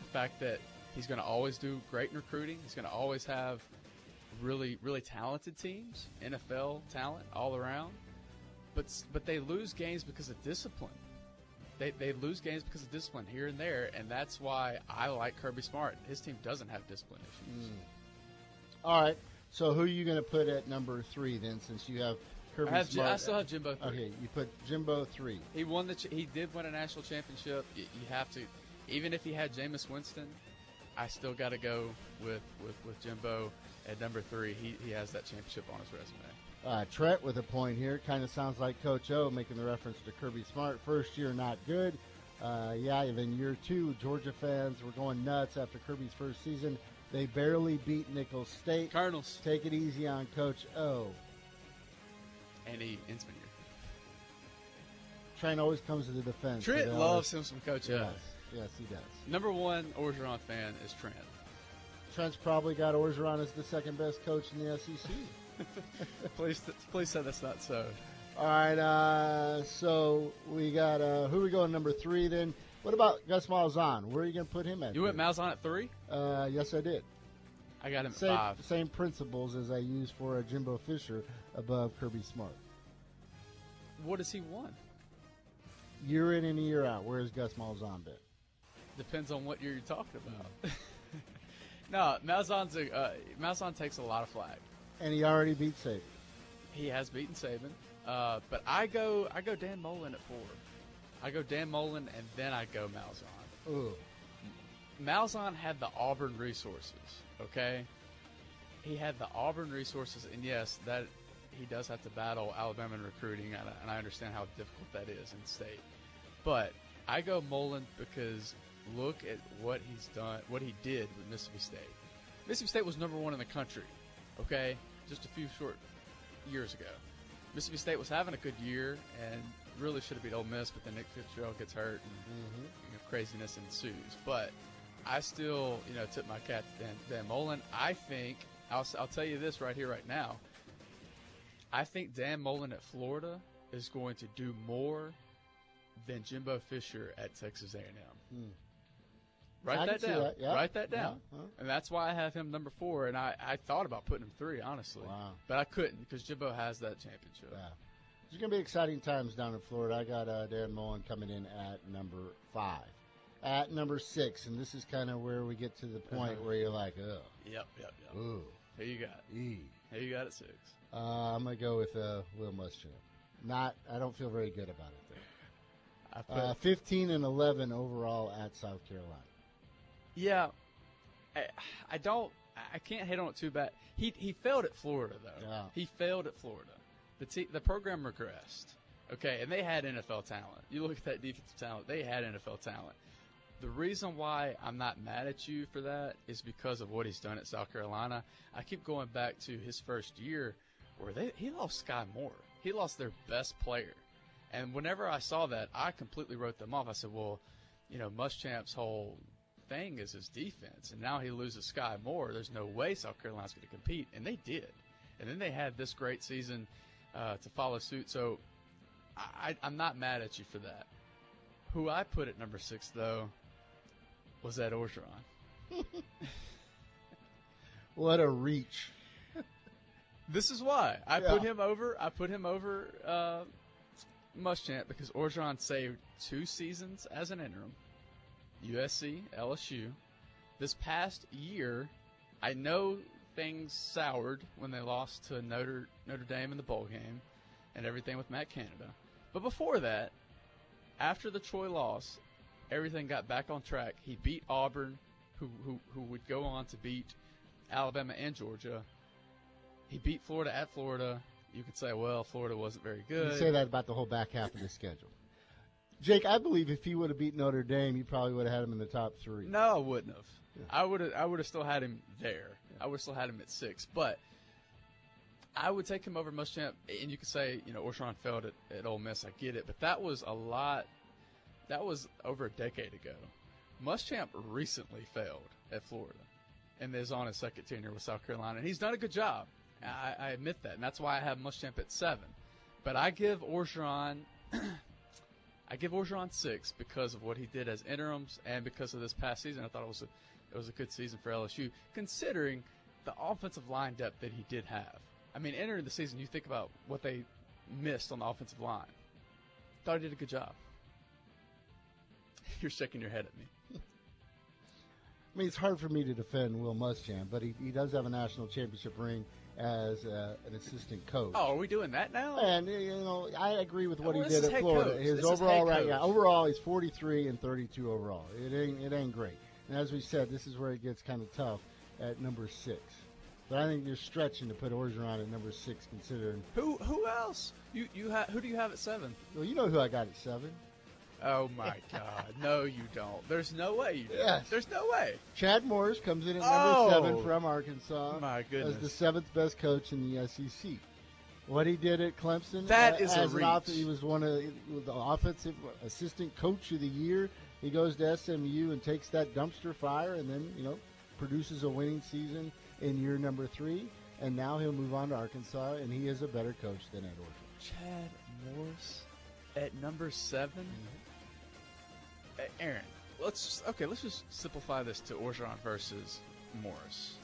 The fact that he's going to always do great in recruiting. He's going to always have really really talented teams, NFL talent all around. But but they lose games because of discipline. They, they lose games because of discipline here and there, and that's why I like Kirby Smart. His team doesn't have discipline issues. Mm. All right. So who are you going to put at number three then, since you have Kirby I have Smart? I still have Jimbo three. Okay, you put Jimbo three. He won the. Ch- he did win a national championship. You, you have to, even if he had Jameis Winston, I still got to go with, with, with Jimbo at number three. He, he has that championship on his resume. Uh, Trent with a point here. Kind of sounds like Coach O making the reference to Kirby Smart. First year, not good. Uh, yeah, and then year two, Georgia fans were going nuts after Kirby's first season. They barely beat Nicholls State. Cardinals. Take it easy on Coach O. Andy Insminger. Trent always comes to the defense. Trent loves always- him some Coach Yes, O. yes, he does. Number one Orgeron fan is Trent. Trent's probably got Orgeron as the second best coach in the SEC. please, please say that's not so. All right, uh, so we got uh, who we going number three then? What about Gus Malzahn? Where are you going to put him at? You went? Malzahn at three. Uh, yes, I did. I got him Same, five. same principles as I used for Jimbo Fisher above Kirby Smart. What has he won? Year in and year out, where's Gus Malzahn been? Depends on what year you're talking about. no, Malzahn's a, uh, Malzahn takes a lot of flack. And he already beat Saban. He has beaten Saban, uh, but I go I go Dan Mullen at four. I go Dan Mullen and then I go Malzahn. Ooh. Malzahn had the Auburn resources. Okay, he had the Auburn resources, and yes, that he does have to battle Alabama in recruiting, and I, and I understand how difficult that is in state. But I go Mullen because look at what he's done, what he did with Mississippi State. Mississippi State was number one in the country. Okay, just a few short years ago. Mississippi State was having a good year and really should have beat Ole Miss, but then Nick Fitzgerald gets hurt and you know, craziness ensues. But I still, you know, tip my cap to Dan, Dan Mullen. I think I'll, I'll tell you this right here, right now. I think Dan Mullen at Florida is going to do more than Jimbo Fisher at Texas A&M. Hmm. Write I that down. that, yeah. Write that down. Yeah, huh. And that's why I have him number four. And I, I thought about putting him three, honestly. Wow. But I couldn't because Jimbo has that championship. Yeah. It's going to be exciting times down in Florida. I got uh, Dan Mullen coming in at number five. At number six, and this is kind of where we get to the point Uh-huh. where you're like, oh. Yep, yep, yep. Ooh. Who you got? E. Who you got at six? Uh, I'm going to go with uh, Will Muschamp. Not, I don't feel very good about it. I put, Uh, 15 and 11 overall at South Carolina. yeah. I, I don't. I can't hit on it too bad. He he failed at Florida though. Yeah. He failed at Florida. The te- the program regressed. Okay, and they had NFL talent. You look at that defensive talent; they had NFL talent. The reason why I'm not mad at you for that is because of what he's done at South Carolina. I keep going back to his first year where they he lost Skai Moore. He lost their best player. And whenever I saw that, I completely wrote them off. I said, "Well, you know, Muschamp's whole thing is his defense, and now he loses Skai Moore. There's no way South Carolina's going to compete, and they did. And then they had this great season uh, to follow suit. So I, I'm not mad at you for that. Who I put at number six though was Ed Orgeron. What a reach! This is why I Yeah. put him over. I put him over uh, Muschamp because Orgeron saved two seasons as an interim. USC, LSU. This past year, I know things soured when they lost to Notre Notre Dame in the bowl game, and everything with Matt Canada. But before that, after the Troy loss, everything got back on track. He beat Auburn, who who, who would go on to beat Alabama and Georgia. He beat Florida at Florida. You could say, well, Florida wasn't very good. You say that about the whole back half of the schedule. Jake, I believe if he would have beat Notre Dame, you probably would have had him in the top three. No, I wouldn't have. I would have. I would have still had him there. I would still had him at six, but I would take him over Muschamp. And you could say, you know, Orgeron failed at, at Ole Miss. I get it, but that was a lot. That was over a decade ago. Muschamp recently failed at Florida, and is on his second tenure with South Carolina, and he's done a good job. I, I admit that, and that's why I have Muschamp at seven. But I give Orgeron. I give Orgeron six because of what he did as interims and because of this past season. I thought it was a it was a good season for LSU, considering the offensive line depth that he did have. I mean, entering the season, you think about what they missed on the offensive line. Thought he did a good job. You're shaking your head at me. I mean, it's hard for me to defend Will Muschamp, but he, he does have a national championship ring as uh, an assistant coach. Oh, are we doing that now? And you know, I agree with what Well, he did at Florida. coach. His This overall right, yeah, overall he's 43 and 32 overall. It ain't it ain't great. And as we said, this is where it gets kind of tough at number six. But I think you're stretching to put Orgeron at number six, considering. Who who else? You you ha- who do you have at seven? Well, you know who I got at seven. Oh my God! No, you don't. There's no way you do. Yes. There's no way. Chad Morris comes in at number Oh, seven from Arkansas. my goodness. As the seventh best coach in the SEC. What he did at Clemson. That uh, is a an off- he was one of the offensive assistant coach of the year. He goes to SMU and takes that dumpster fire, and then you know produces a winning season in year number three. And now he'll move on to Arkansas, and he is a better coach than Ed Orgeron. Chad Morris at number 7 Uh, Aaron, let's just, okay. Let's just simplify this to Orgeron versus Morris.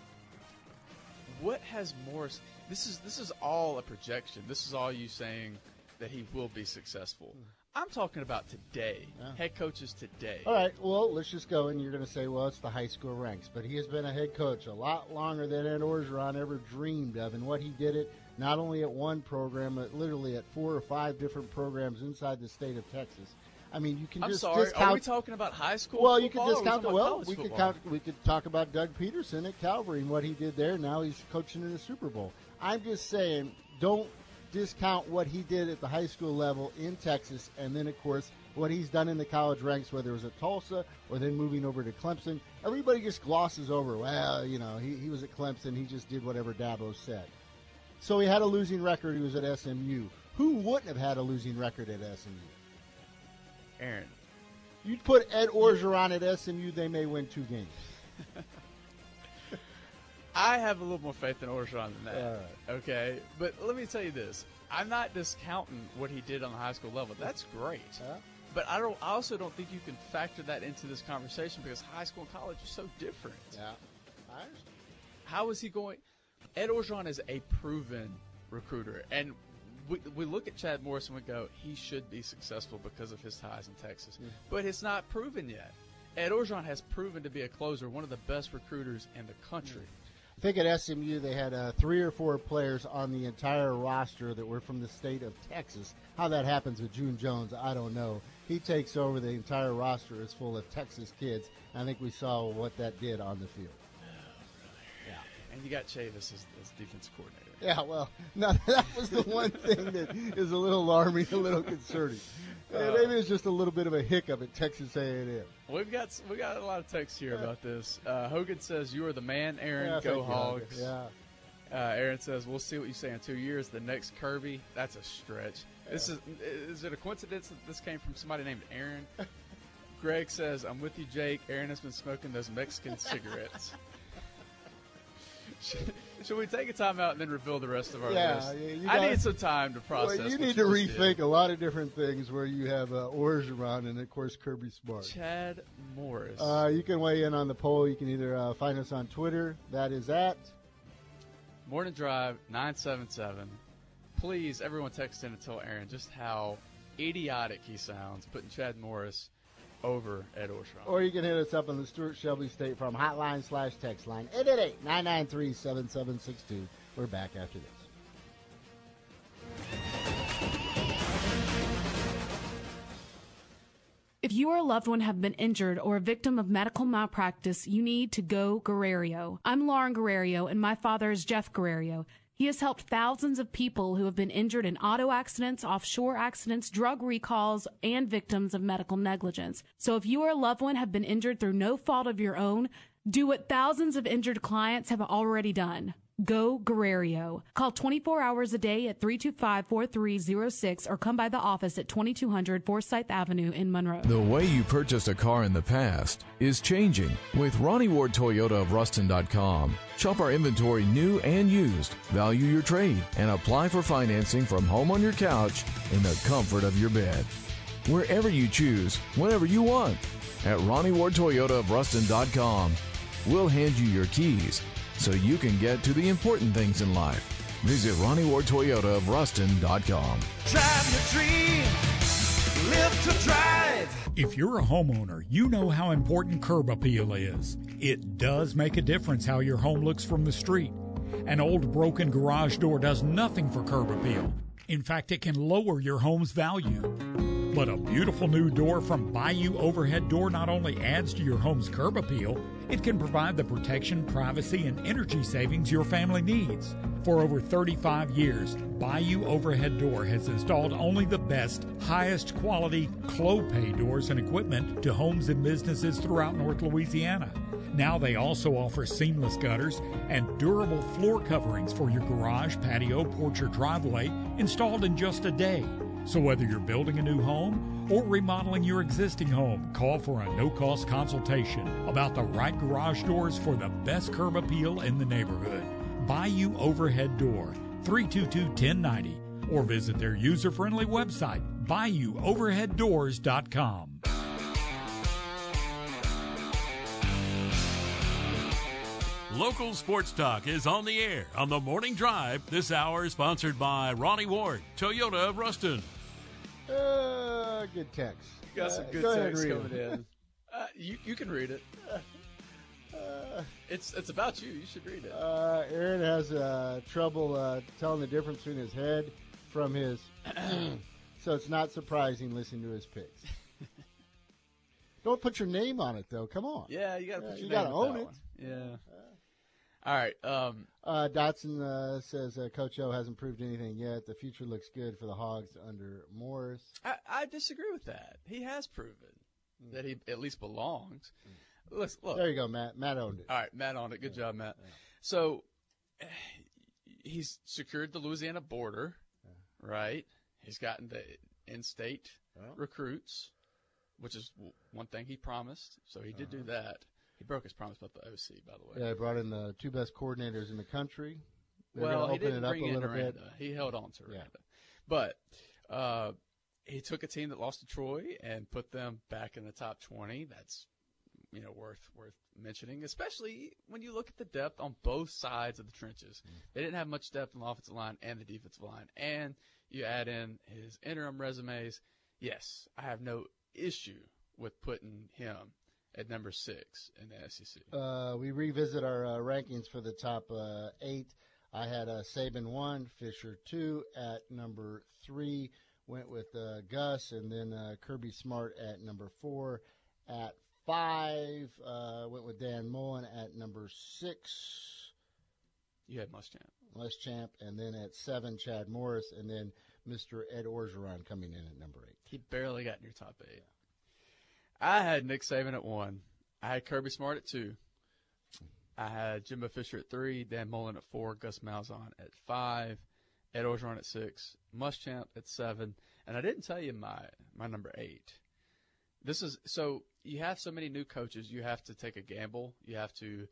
What has Morris? This is this is all a projection. This is all you saying that he will be successful. I'm talking about today. Head coaches today. All right, well, let's just go, and you're going to say, well, it's the high school ranks. But he has been a head coach a lot longer than Ed Orgeron ever dreamed of. And what he did it not only at one program, but literally at four or five different programs inside the state of Texas. I mean, you can I'm just sorry. discount. Are we talking about high school? well, you could or discount. Well, we could count. We could talk about Doug Pederson at Calvary and what he did there. Now he's coaching in the Super Bowl. I'm just saying, don't discount what he did at the high school level in Texas, and then of course what he's done in the college ranks, whether it was at Tulsa or then moving over to Clemson. Everybody just glosses over. Well, you know, he, he was at Clemson. He just did whatever Dabo said. So he had a losing record. He was at SMU. Who wouldn't have had a losing record at SMU? Aaron, You'd put Ed Orgeron at SMU, they may win two games. I have a little more faith in Orgeron than that. Right. Okay, but let me tell you this: I'm not discounting what he did on the high school level. That's great. But I don't. I also don't think you can factor that into this conversation because high school and college are so different. Yeah, I understand. How is he going? Ed Orgeron is a proven recruiter, and we, we look at Chad Morris and we go, he should be successful because of his ties in Texas. Mm-hmm. But it's not proven yet. Ed Orgeron has proven to be a closer, one of the best recruiters in the country. Mm-hmm. I think at SMU they had uh, three or four players on the entire roster that were from the state of Texas. How that happens with June Jones, I don't know. He takes over the entire roster is full of Texas kids. I think we saw what that did on the field. Yeah. And you got Chavis as, as defense coordinator. Yeah, well, no, that was the one thing that is a little alarming, a little concerning. Uh, maybe it's just a little bit of a hiccup at Texas A&M. We've got we got a lot of texts here about this. Uh, Hogan says you are the man, Aaron. Yeah, Go thank you, Yeah. Uh, Aaron says we'll see what you say in two years. The next Kirby, that's a stretch. This is is it a coincidence that this came from somebody named Aaron? Greg says I'm with you, Jake. Aaron has been smoking those Mexican cigarettes. should, we take a time out and then reveal the rest of our Yeah, list? yeah, I need some time to process. Well, you need to just did. rethink a lot of different things where you have uh, Orgeron and, of course, Kirby Smart. Chad Morris. Uh, you can weigh in on the poll. You can either uh, find us on Twitter. That is at Morning Drive 977. Please, everyone text in and tell Aaron just how idiotic he sounds putting Chad Morris over at Orgeron. Or you can hit us up on the Stuart Shelby State Farm hotline slash text line 888-993-7762. We're back after this. If you or a loved one have been injured or a victim of medical malpractice, you need to go Guerrero. I'm Lauren Guerrero, and my father is Jeff Guerrero. He has helped thousands of people who have been injured in auto accidents, offshore accidents, drug recalls, and victims of medical negligence. So if you or a loved one have been injured through no fault of your own, do what thousands of injured clients have already done. Go Guerrero. Call 24 hours a day at 325-4306 or come by the office at 2200 Forsyth Avenue in Monroe. The way you purchased a car in the past is changing with Ronnie Ward Toyota of Ruston.com. Shop our inventory new and used, value your trade, and apply for financing from home on your couch in the comfort of your bed. Wherever you choose, whenever you want. At Ronnie Ward Toyota of Ruston.com, we'll hand you your keys so you can get to the important things in life. Visit Ronnie Ward Toyota of Ruston.com. Drive your dream, live to drive. If you're a homeowner, you know how important curb appeal is. It does make a difference how your home looks from the street. An old broken garage door does nothing for curb appeal. In fact, it can lower your home's value. But a beautiful new door from Bayou Overhead Door not only adds to your home's curb appeal, it can provide the protection, privacy, and energy savings your family needs. For over 35 years, Bayou Overhead Door has installed only the best, highest quality Clopay doors and equipment to homes and businesses throughout North Louisiana. Now they also offer seamless gutters and durable floor coverings for your garage, patio, porch, or driveway installed in just a day. So whether you're building a new home or remodeling your existing home, call for a no-cost consultation about the right garage doors for the best curb appeal in the neighborhood. Bayou Overhead Door, 322-1090, or visit their user-friendly website, bayouoverheaddoors.com. Local Sports Talk is on the air on the Morning Drive. This hour is sponsored by Ronnie Ward, Toyota of Ruston. Uh, good text. You got some Uh, good go text read coming it. in. Uh, you, you can read it. it's it's about you. You should read it. Uh, Aaron has uh, trouble uh, telling the difference between his head from his. so it's not surprising listening to his picks. Don't put your name on it, though. Come on. Yeah, you got to Yeah, put your you name gotta own it. one. Yeah. All right. Um, Uh, Dotson uh, says uh, Coach O hasn't proved anything yet. The future looks good for the Hogs under Morris. I, I disagree with that. He has proven that he at least belongs. Let's look. There you go, Matt. Matt owned it. All right, Matt on it. Good job, Matt. So he's secured the Louisiana border, right? He's gotten the in-state recruits, which is one thing he promised. So he did do that. He broke his promise about the OC, by the way. Yeah, I brought in the two best coordinators in the country. They're well, he didn't it up bring a in little Aranda. bit. He held on to Yeah. But uh, he took a team that lost to Troy and put them back in the top twenty. That's you know worth worth mentioning, especially when you look at the depth on both sides of the trenches. Mm. They didn't have much depth on the offensive line and the defensive line, and you add in his interim resumes. Yes, I have no issue with putting him at number six in the SEC. Uh, we revisit our uh, rankings for the top uh, eight. I had uh, Saban one, Fisher two. At number three, went with uh, Gus, and then uh, Kirby Smart at number four. At five, uh, went with Dan Mullen. At number six, You had Muschamp. Muschamp, and then at seven, Chad Morris, and then Mr. Ed Orgeron coming in at number eight. He barely got in your top eight. I had Nick Saban at one. I had Kirby Smart at two. I had Jimbo Fisher at three, Dan Mullen at four, Gus Malzahn at five, Ed Orgeron at six, Muschamp at seven, and I didn't tell you my my number eight. This is so you have so many new coaches, you have to take a gamble. You have to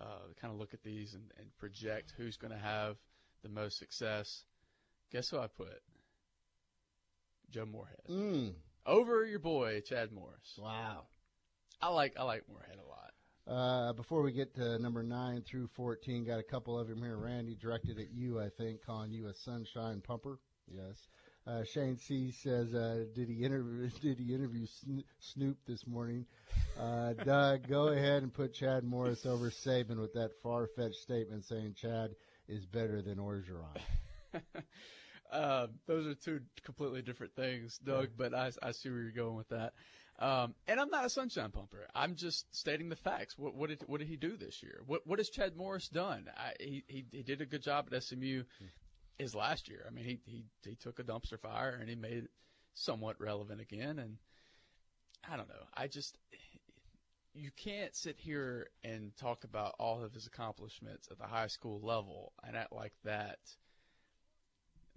uh, kind of look at these and, and project who's going to have the most success. Guess who I put? Joe Moorhead Mm. Over your boy Chad Morris. Wow. I like I like Moorhead a lot. Uh, before we get to number nine through 14, got a couple of them here. Randy directed at you, I think, calling you a sunshine pumper. Yes. Uh, Shane C says, uh, did he interview, did he interview Sno- Snoop this morning? Uh, Doug, go ahead and put Chad Morris over Saban with that far-fetched statement saying Chad is better than Orgeron. Uh, those are two completely different things, Doug. But I, I see where you're going with that. Um, and I'm not a sunshine pumper. I'm just stating the facts. What, what did what did he do this year? What what has Chad Morris done? I, he, he he did a good job at SMU. His last year, I mean, he he he took a dumpster fire and he made it somewhat relevant again. And I don't know. I just you can't sit here and talk about all of his accomplishments at the high school level and act like that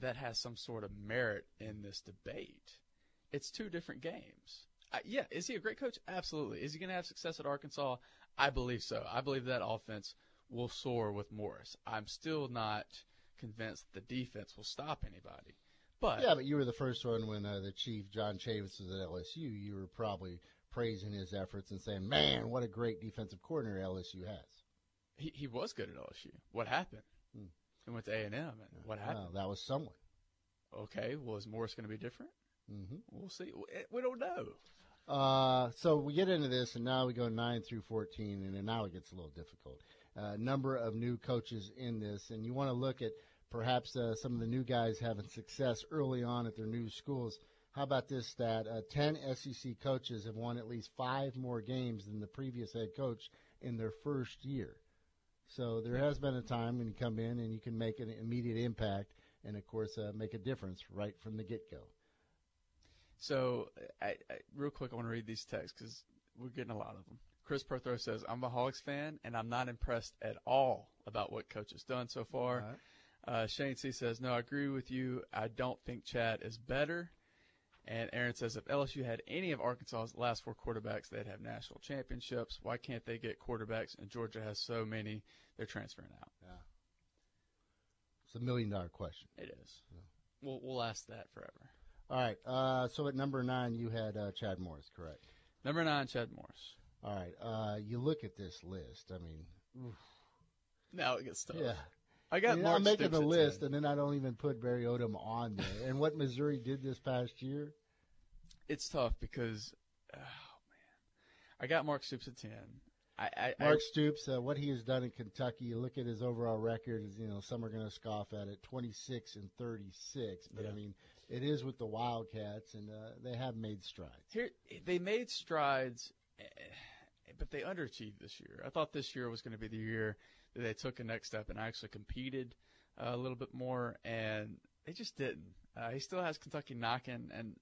that has some sort of merit in this debate. It's two different games. I, yeah, is he a great coach? Absolutely. Is he going to have success at Arkansas? I believe so. I believe that offense will soar with Morris. I'm still not convinced the defense will stop anybody. But yeah, but you were the first one when uh, the chief John Chavis was at LSU. You were probably praising his efforts and saying, "Man, what a great defensive coordinator LSU has." he, he was good at LSU. What happened? Hmm. He went to A and M, and what happened? Well, that was someone. Okay, was Morris going to be different? Mm-hmm. We'll see. We- We don't know. Uh, so we get into this, and now we go nine through fourteen, and then now it gets a little difficult. Uh, number of new coaches in this, and you want to look at perhaps uh, some of the new guys having success early on at their new schools. How about this stat? Uh, Ten SEC coaches have won at least five more games than the previous head coach in their first year. So there has been a time when you come in and you can make an immediate impact, and of course uh, make a difference right from the get go. So, I, I, real quick, I want to read these texts because we're getting a lot of them. Chris Perthrow says, I'm a Hawks fan, and I'm not impressed at all about what coach has done so far. Uh, Shane C says, No, I agree with you. I don't think Chad is better. And Aaron says, If LSU had any of Arkansas's last four quarterbacks, they'd have national championships. Why can't they get quarterbacks? And Georgia has so many, they're transferring out. Yeah. It's a million dollar question. It is. We'll, we'll ask that forever. All right. Uh, so at number nine, you had uh, Chad Morris, correct? Number nine, Chad Morris. All right. Uh, you look at this list. I mean, oof. Now it gets tough. yeah. I got I'm making a list, 10. and then I don't even put Barry Odom on there. and what Missouri did this past year, It's tough because, oh man, I got Mark Stoops at ten. I, I Mark I, Stoops, uh, what he has done in Kentucky. You look at his overall record. You know, some are going to scoff at it, 26 and 36. But I mean, it is with the Wildcats, and uh, they have made strides. here they made strides, eh, but they underachieved this year. I thought this year was going to be the year they took a next step and actually competed uh, a little bit more, and they just didn't. Uh, he still has Kentucky knocking, and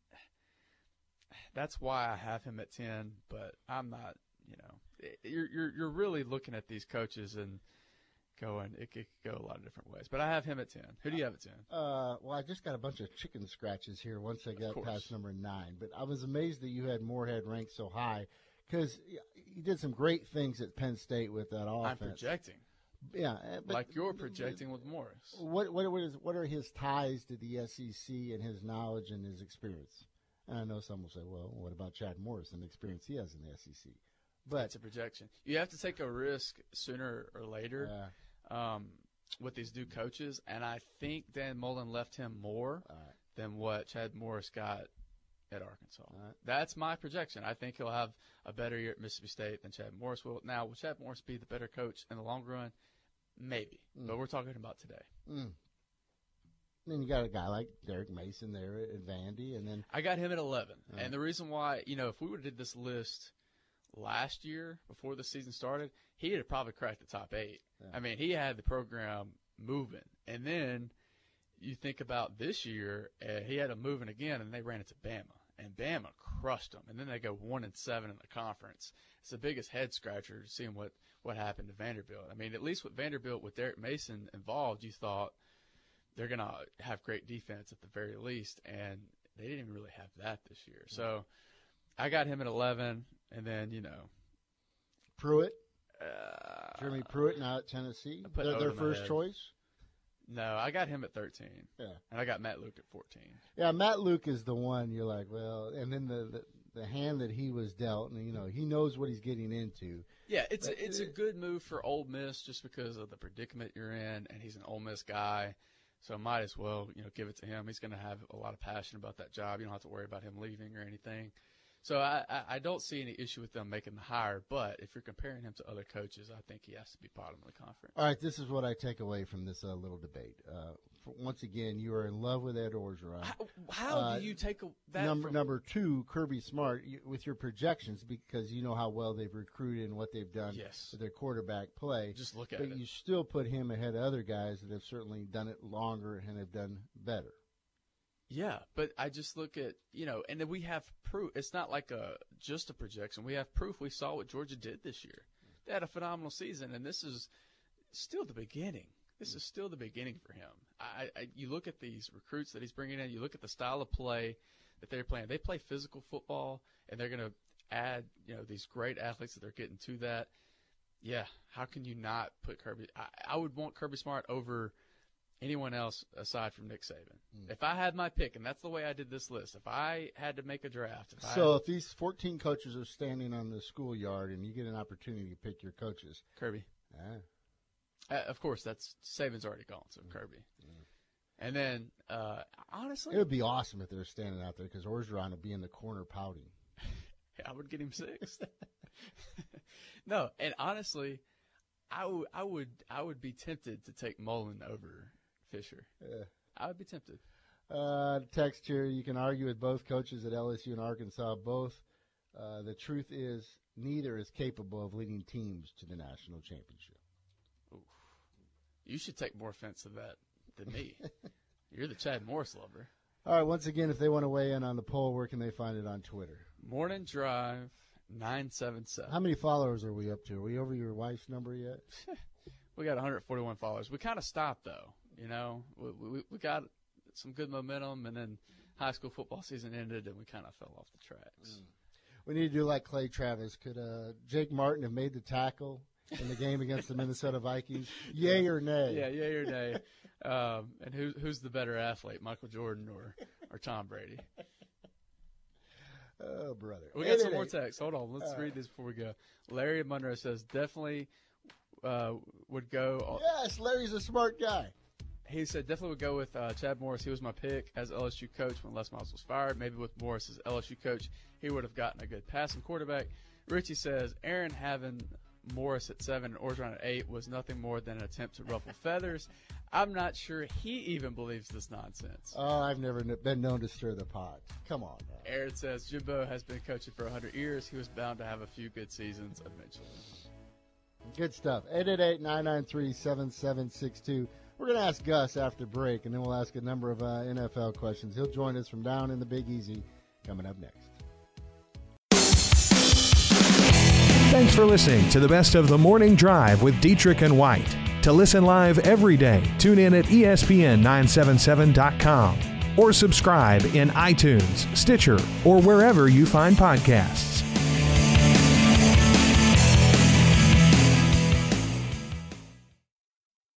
that's why I have him at ten. But I'm not. You know, you're you're you're really looking at these coaches and going, it could go a lot of different ways. But I have him at ten. Who do you have at ten? Uh, well, I just got a bunch of chicken scratches here once I got past number nine. But I was amazed that you had Moorhead ranked so high because he did some great things at Penn State with that offense. I'm projecting, Yeah, uh, but like you're projecting with Morris. What what what, is, what are his ties to the SEC and his knowledge and his experience? And I know some will say, well, what about Chad Morris and the experience he has in the SEC? But it's a projection. You have to take a risk sooner or later um, with these new coaches, and I think Dan Mullen left him more than what Chad Morris got at Arkansas. That's my projection. I think he'll have a better year at Mississippi State than Chad Morris will. Now, will Chad Morris be the better coach in the long run? Maybe, but we're talking about today. Mm. Then you got a guy like Derek Mason there at Vandy, and then I got him at 11. Right. And the reason why, you know, if we would have did this list last year before the season started, he would have probably cracked the top eight. I mean, he had the program moving. And then you think about this year, uh, he had them moving again, and they ran into Bama, and Bama crushed them. And then they go one and seven in the conference. It's the biggest head scratcher seeing what what happened to Vanderbilt. I mean, at least with Vanderbilt with Derek Mason involved, you thought they're gonna have great defense at the very least, and they didn't even really have that this year. So I got him at 11, and then you know Pruitt, uh, Jeremy Pruitt, now at Tennessee. put Their, their first head. choice. no, I got him at 13. Yeah. and I got Matt Luke at 14. Yeah, Matt Luke is the one. You're like, well, and then the, the the hand that he was dealt, and you know, he knows what he's getting into. Yeah, it's But a, it's a good move for Ole Miss just because of the predicament you're in, and he's an Ole Miss guy, so might as well you know give it to him. He's going to have a lot of passion about that job. You don't have to worry about him leaving or anything. So I, I, don't see any issue with them making the hire, but if you're comparing him to other coaches, I think he has to be bottom of the conference. All right, this is what I take away from this uh, little debate. Uh, once again, you are in love with Ed Orgeron. How, how Uh, do you take a, that number number two, Kirby Smart, with your projections because you know how well they've recruited and what they've done Yes. with their quarterback play. Just look at but it. you still put him ahead of other guys that have certainly done it longer and have done better. Yeah, but I just look at you know, and then we have proof. It's not like a just a projection. We have proof. We saw what Georgia did this year. They had a phenomenal season, and this is still the beginning. This is still the beginning for him. I, I you look at these recruits that he's bringing in. You look at the style of play that they're playing. They play physical football, and they're going to add you know these great athletes that they're getting to that. Yeah, how can you not put Kirby? I, I would want Kirby Smart over anyone else aside from Nick Saban. Hmm. If I had my pick, and that's the way I did this list, if I had to make a draft, if So if these 14 coaches are standing on the schoolyard and you get an opportunity to pick your coaches, Kirby, ah, uh, of course that's Saban's already gone, so Kirby, and then uh, honestly, it would be awesome if they're standing out there because Orgeron would be in the corner pouting. I would get him six. no, and honestly, I would I would I would be tempted to take Mullen over Fisher. Yeah. I would be tempted. Uh, text here, you can argue with both coaches at LSU and Arkansas. Both, uh, the truth is, neither is capable of leading teams to the national championship. You should take more offense to that than me. You're the Chad Morris lover. All right, once again, if they want to weigh in on the poll, where can they find it on Twitter? Morning Drive nine seven seven. How many followers are we up to? Are we over your wife's number yet? We got 141 followers. We kind of stopped though. You know, we, we we got some good momentum, and then high school football season ended, and we kind of fell off the tracks. We need to do like Clay Travis. Could uh, Jake Martin have made the tackle in the game against the Minnesota Vikings? Yay or nay? Yeah, yay or nay. um, and who, who's the better athlete, Michael Jordan or or Tom Brady? Oh, brother. We got some 888. more texts. Hold on, let's All read this before we go. Larry Monroe says definitely uh, would go. Yes, Larry's a smart guy. He said definitely would go with uh, Chad Morris. He was my pick as LSU coach when Les Miles was fired. Maybe with Morris as LSU coach, he would have gotten a good passing quarterback. Richie says Aaron having Morris at seven and Orgeron at eight was nothing more than an attempt to ruffle feathers. I'm not sure he even believes this nonsense. Oh, I've never been known to stir the pot. Come on. Now. Aaron says Jimbo has been coaching for 100 years. He was bound to have a few good seasons eventually. Good stuff. 888-993-7762. We're going to ask Gus after break, and then we'll ask a number of uh, NFL questions. He'll join us from down in the Big Easy coming up next. Thanks for listening to the best of the morning drive with Dietrich and White. To listen live every day, tune in at E ESPN977.com or subscribe in iTunes, Stitcher, or wherever you find podcasts.